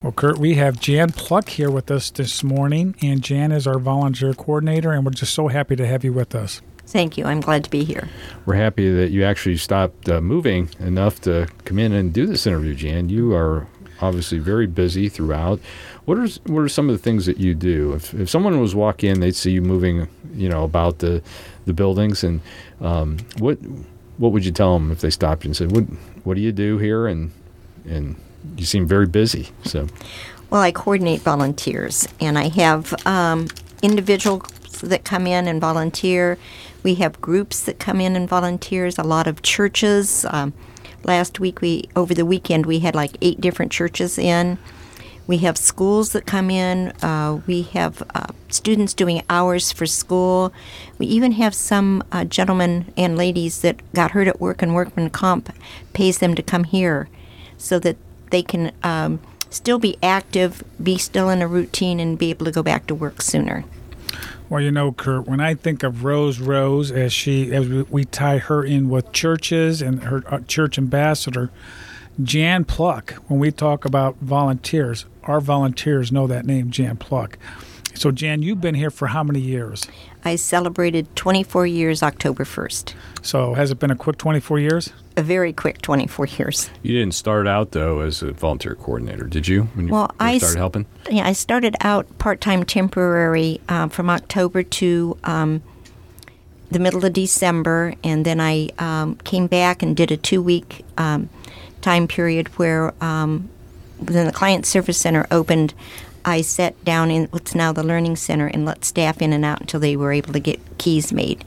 Well, Kurt, we have Jan Pluck here with us this morning, and Jan is our volunteer coordinator, and we're just so happy to have you with us. Thank you. I'm glad to be here. We're happy that you actually stopped uh, moving enough to come in and do this interview, Jan. You are obviously very busy throughout. What are what are some of the things that you do? If, if someone was walk in, they'd see you moving, you know, about the the buildings, and um, what what would you tell them if they stopped you and said, "What what do you do here?" and and you seem very busy. So, well, I coordinate volunteers, and I have um, individuals that come in and volunteer. We have groups that come in and volunteers. A lot of churches. Um, last week, we over the weekend, we had like eight different churches in. We have schools that come in. Uh, we have uh, students doing hours for school. We even have some uh, gentlemen and ladies that got hurt at work and workman comp pays them to come here so that they can um, still be active, be still in a routine, and be able to go back to work sooner. Well, you know, Kurt, when I think of Rose Rose, as she as we tie her in with churches and her uh, church ambassador, Jan Pluck. When we talk about volunteers, our volunteers know that name, Jan Pluck. So, Jan, you've been here for how many years? I celebrated 24 years October 1st. So, has it been a quick 24 years? A very quick 24 years. You didn't start out, though, as a volunteer coordinator, did you? When you well, I started helping? Yeah, I started out part time temporary uh, from October to um, the middle of December, and then I um, came back and did a two week um, time period where um, then the Client Service Center opened I sat down in what's now the Learning Center and let staff in and out until they were able to get keys made.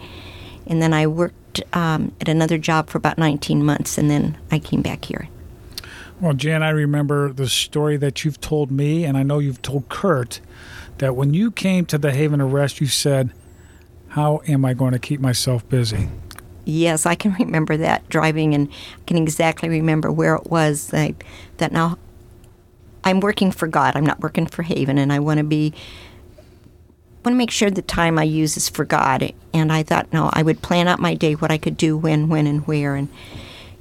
And then I worked um, at another job for about 19 months, and then I came back here. Well, Jan, I remember the story that you've told me, and I know you've told Kurt, that when you came to the Haven of Rest, you said, How am I going to keep myself busy? Yes, I can remember that driving, and I can exactly remember where it was that, that now I'm working for God. I'm not working for Haven, and I want to be want to make sure the time I use is for God. And I thought, no, I would plan out my day, what I could do, when, when, and where. And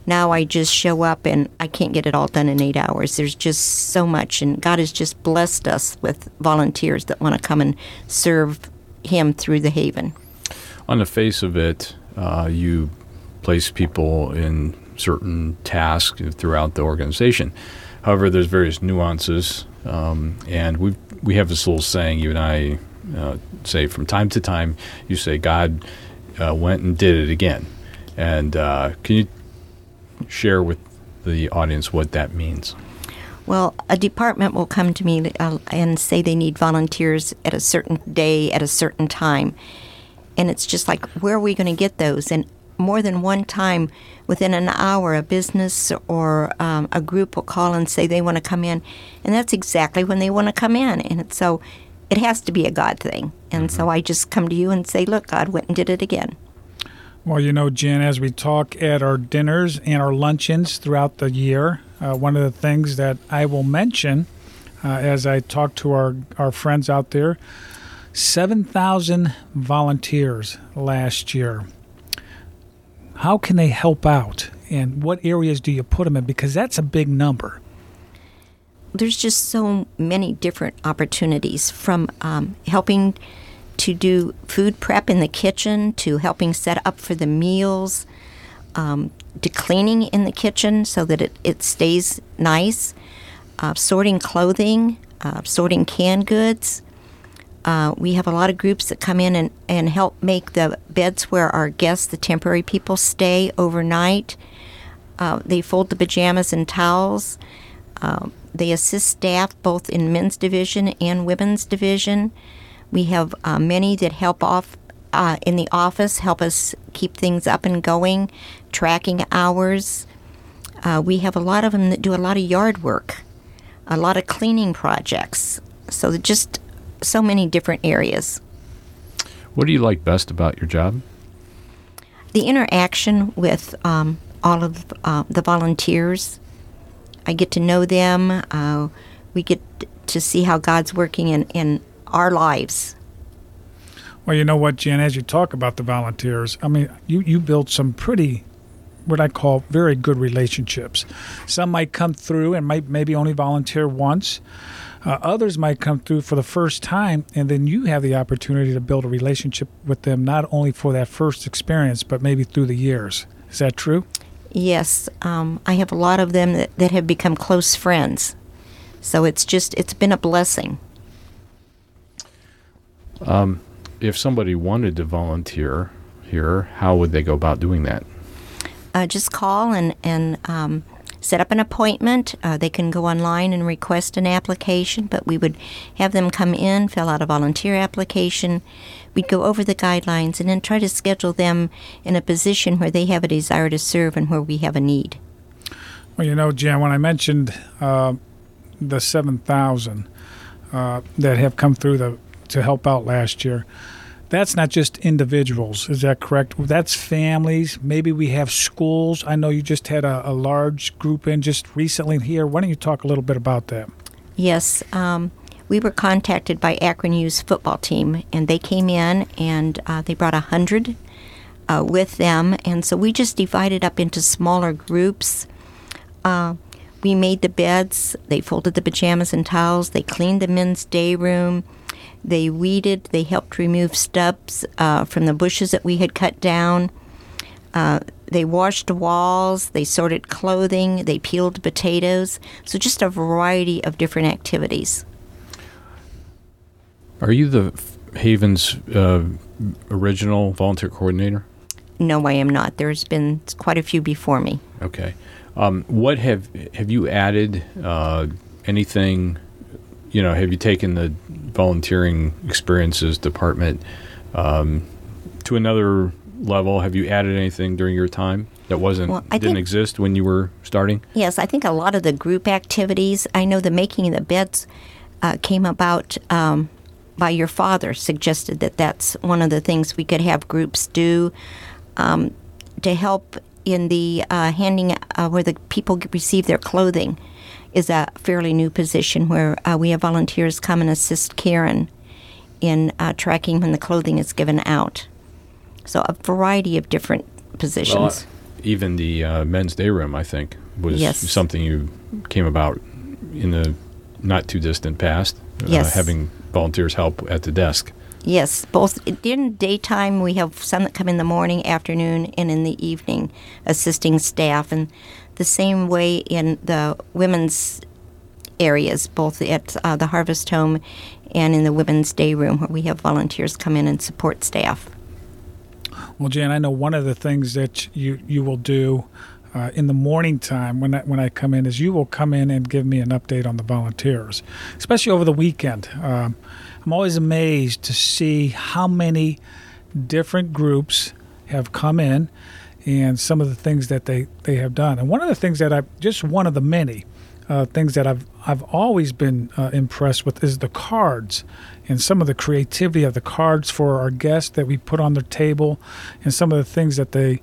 now I just show up, and I can't get it all done in eight hours. There's just so much, and God has just blessed us with volunteers that want to come and serve Him through the Haven. On the face of it, uh, you place people in certain tasks throughout the organization. However, there's various nuances, um, and we we have this little saying you and I uh, say from time to time. You say God uh, went and did it again, and uh, can you share with the audience what that means? Well, a department will come to me uh, and say they need volunteers at a certain day at a certain time. And it's just like, where are we going to get those? And more than one time within an hour, a business or um, a group will call and say they want to come in, and that's exactly when they want to come in. And so it has to be a God thing. And mm-hmm. so I just come to you and say, look, God went and did it again. Well, you know, Jen, as we talk at our dinners and our luncheons throughout the year, uh, one of the things that I will mention uh, as I talk to our, our friends out there 7,000 volunteers last year how can they help out? And what areas do you put them in? Because that's a big number. There's just so many different opportunities from um, helping to do food prep in the kitchen to helping set up for the meals um, to cleaning in the kitchen so that it, it stays nice uh, sorting clothing uh, sorting canned goods uh, we have a lot of groups that come in and, and help make the beds where our guests, the temporary people, stay overnight. Uh, they fold the pajamas and towels. Uh, they assist staff both in men's division and women's division. We have uh, many that help off uh, in the office, help us keep things up and going, tracking hours. We have a lot of them that do a lot of yard work, a lot of cleaning projects. So just so many different areas. What do you like best about your job? The interaction with um, all of uh, the volunteers. I get to know them. Uh, we get to see how God's working in, in our lives. Well, you know what, Jen, as you talk about the volunteers, I mean, you, you built some pretty what I call very good relationships. Some might come through and might maybe only volunteer once. Uh, others might come through for the first time, and then you have the opportunity to build a relationship with them not only for that first experience, but maybe through the years. Is that true? Yes, um, I have a lot of them that, that have become close friends. So it's just, it's been a blessing. Um, if somebody wanted to volunteer here, how would they go about doing that? Uh, just call and, and um, set up an appointment. Uh, they can go online and request an application, but we would have them come in, fill out a volunteer application. We'd go over the guidelines and then try to schedule them in a position where they have a desire to serve and where we have a need. Well, you know, Jan, when I mentioned uh, the 7,000 uh, that have come through the, to help out last year, that's not just individuals. Is that correct? That's families. Maybe we have schools. I know you just had a, a large group in just recently here. Why don't you talk a little bit about that? Yes. Um, we were contacted by Akron U's football team, and they came in and uh, they brought a hundred uh, with them, and so we just divided up into smaller groups. Uh, we made the beds. They folded the pajamas and towels. They cleaned the men's day room. They weeded. They helped remove stubs uh, from the bushes that we had cut down. Uh, they washed walls. They sorted clothing. They peeled potatoes. So just a variety of different activities. Are you the Havens uh, original volunteer coordinator? No, I am not. There's been quite a few before me. Okay. Um, what have have you added? Uh, anything? You know, have you taken the volunteering experiences department um, to another level? Have you added anything during your time that wasn't Well, didn't think- exist when you were starting? Yes, I think a lot of the group activities, I know the making of the beds uh, came about um, by your father, suggested that that's one of the things we could have groups do um, to help in the uh, handing uh, where the people receive their clothing is a fairly new position where uh, we have volunteers come and assist Karen in uh, tracking when the clothing is given out. So a variety of different positions. even the uh, men's day room, I think, was Yes. something you came about in the not too distant past. uh, Yes. having volunteers help at the desk. Yes, both in daytime we have some that come in the morning, afternoon, and in the evening, assisting staff, and the same way in the women's areas, both at uh, the Harvest Home and in the women's day room, where we have volunteers come in and support staff. Well, Jan, I know one of the things that you, you will do uh, in the morning time when I, when I come in is you will come in and give me an update on the volunteers, especially over the weekend. Um, I'm always amazed to see how many different groups have come in and some of the things that they, they have done. And one of the things that I've just one of the many uh, things that I've I've always been uh, impressed with is the cards and some of the creativity of the cards for our guests that we put on their table, and some of the things that they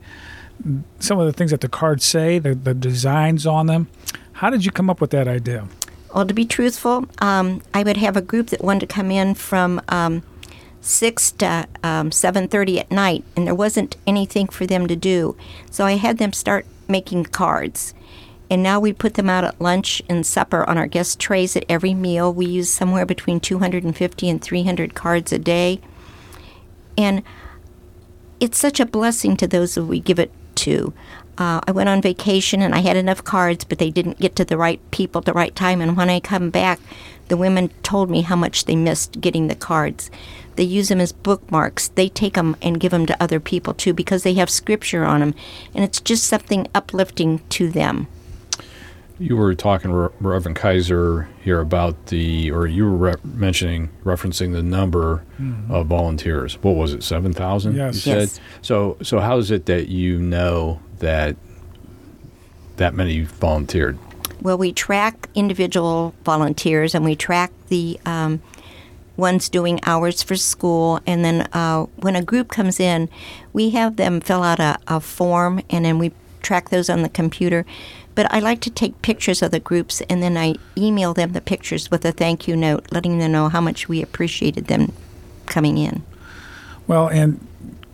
some of the things that the cards say, the, the designs on them. How did you come up with that idea? Well, to be truthful, um, I would have a group that wanted to come in from um, six to um, seven thirty at night, and there wasn't anything for them to do. So I had them start making cards, and now we put them out at lunch and supper on our guest trays at every meal. We use somewhere between two hundred and fifty and three hundred cards a day, and it's such a blessing to those that we give it to. Uh, I went on vacation and I had enough cards, but they didn't get to the right people at the right time. And when I come back, the women told me how much they missed getting the cards. They use them as bookmarks. They take them and give them to other people too because they have scripture on them, and it's just something uplifting to them. You were talking, Reverend Kaiser, here about the, or you were re- mentioning, referencing the number hmm. of volunteers. What was it, seven thousand? Yes. You said. Yes. So, so how is it that you know that that many volunteered? Well, we track individual volunteers and we track the um, ones doing hours for school. And then uh, when a group comes in, we have them fill out a, a form and then we track those on the computer. But I like to take pictures of the groups and then I email them the pictures with a thank you note, letting them know how much we appreciated them coming in. Well, and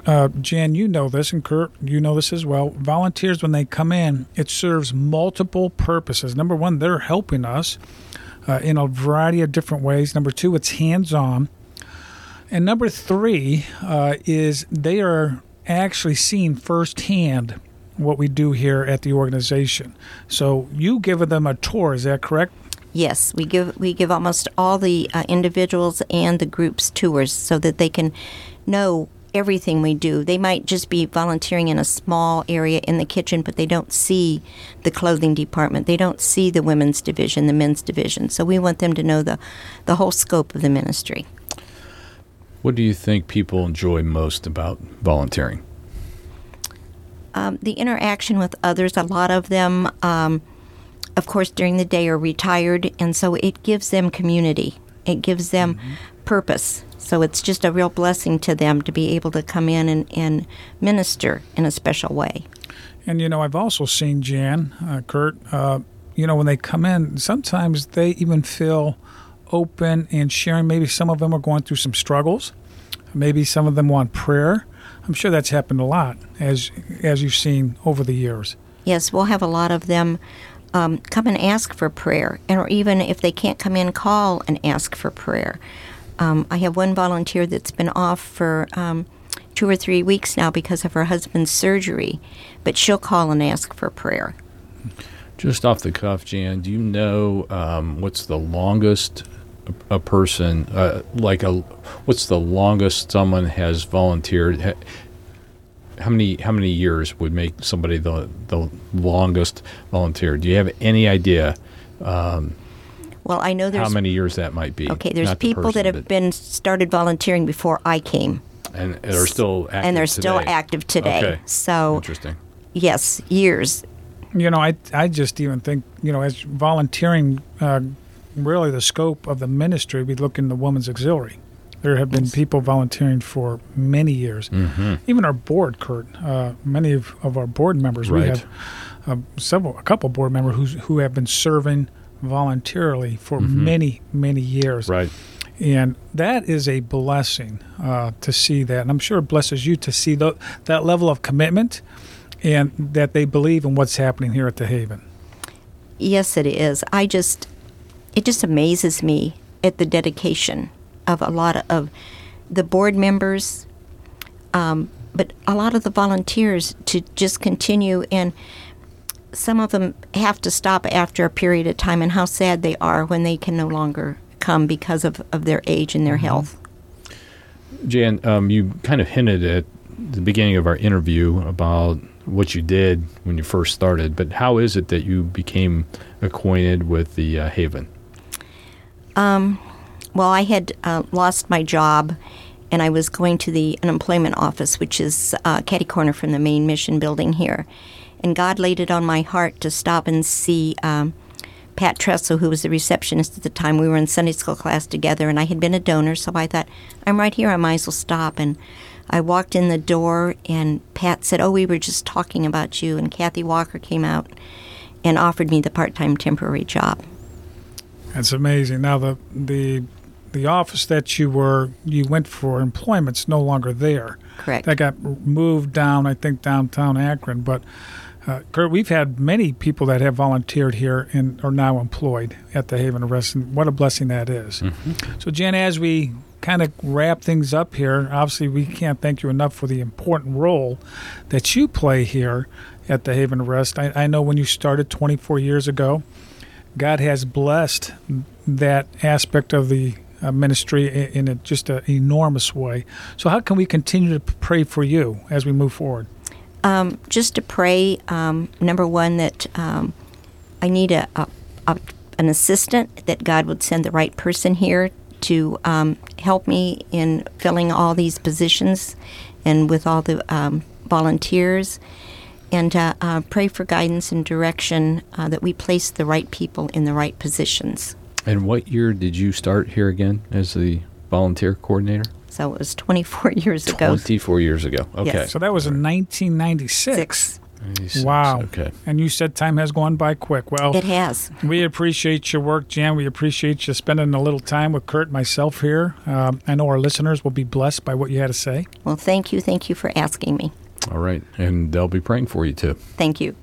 uh, Jan, you know this, and Kurt, you know this as well. Volunteers, when they come in, it serves multiple purposes. Number one, they're helping us uh, in a variety of different ways. Number two, it's hands on. And number three uh, is they are actually seeing firsthand what we do here at the organization. So you give them a tour, is that correct? Yes, we give we give almost all the uh, individuals and the groups tours so that they can know everything we do. They might just be volunteering in a small area in the kitchen, but they don't see the clothing department. They don't see the women's division, the men's division. So we want them to know the the whole scope of the ministry. What do you think people enjoy most about volunteering? Um, the interaction with others. A lot of them, um, of course, during the day are retired, and so it gives them community. It gives them mm-hmm. purpose. So it's just a real blessing to them to be able to come in and, and minister in a special way. And you know, I've also seen Jan, uh, Kurt. Uh, you know, when they come in, sometimes they even feel open and sharing. Maybe some of them are going through some struggles. Maybe some of them want prayer. I'm sure that's happened a lot as as you've seen over the years. Yes, we'll have a lot of them um, come and ask for prayer, and or even if they can't come in, call and ask for prayer. Um, I have one volunteer that's been off for um, two or three weeks now because of her husband's surgery, but she'll call and ask for prayer. Just off the cuff, Jan, do you know um, what's the longest a person uh, like a what's the longest someone has volunteered how many how many years would make somebody the the longest volunteer do you have any idea um, well i know there's how many years that might be okay there's Not people the person, that have been started volunteering before i came and they're still active and they're today. still active today okay. so interesting yes years you know i i just even think you know as volunteering uh, really the scope of the ministry, we look in the Women's Auxiliary. There have been people volunteering for many years. Mm-hmm. Even our board, Kurt, uh, many of, of, our board members, right. we have uh, several, a couple board members who, who have been serving voluntarily for mm-hmm. many, many years. Right. And that is a blessing uh, to see that. And I'm sure it blesses you to see the, that level of commitment and that they believe in what's happening here at the Haven. Yes, it is. I just, it just amazes me at the dedication of a lot of the board members, um, but a lot of the volunteers to just continue. And some of them have to stop after a period of time, and how sad they are when they can no longer come because of, of their age and their mm-hmm. health. Jan, um, you kind of hinted at the beginning of our interview about what you did when you first started, but how is it that you became acquainted with the uh, Haven? Um, well, I had uh, lost my job and I was going to the unemployment office, which is uh, catty corner from the main mission building here. And God laid it on my heart to stop and see um, Pat Tressel, who was the receptionist at the time. We were in Sunday school class together, and I had been a donor, so I thought, I'm right here, I might as well stop. And I walked in the door, and Pat said, Oh, we were just talking about you. And Kathy Walker came out and offered me the part time temporary job. That's amazing. Now the the the office that you were you went for employment's no longer there. Correct. That got moved down, I think, downtown Akron. But uh, Kurt, we've had many people that have volunteered here and are now employed at the Haven of Rest, and what a blessing that is. Mm-hmm. So, Jen, as we kind of wrap things up here, obviously we can't thank you enough for the important role that you play here at the Haven of Rest. I, I know when you started 24 years ago, God has blessed that aspect of the uh, ministry in, a, just an enormous way. So, how can we continue to pray for you as we move forward? Um, just to pray, um, number one, that um, I need a, a, a, an assistant, that God would send the right person here to um, help me in filling all these positions and with all the um, volunteers and uh, uh, pray for guidance and direction uh, that we place the right people in the right positions. And what year did you start here again as the volunteer coordinator? So it was 24 years ago. 24 years ago. Okay. Yes. So that was in 1996. Six. 26. Wow. Okay. And you said time has gone by quick. Well, It has. we appreciate your work, Jan. We appreciate you spending a little time with Kurt and myself here. Um, I know our listeners will be blessed by what you had to say. Well, thank you. Thank you for asking me. All right. And they'll be praying for you too. Thank you.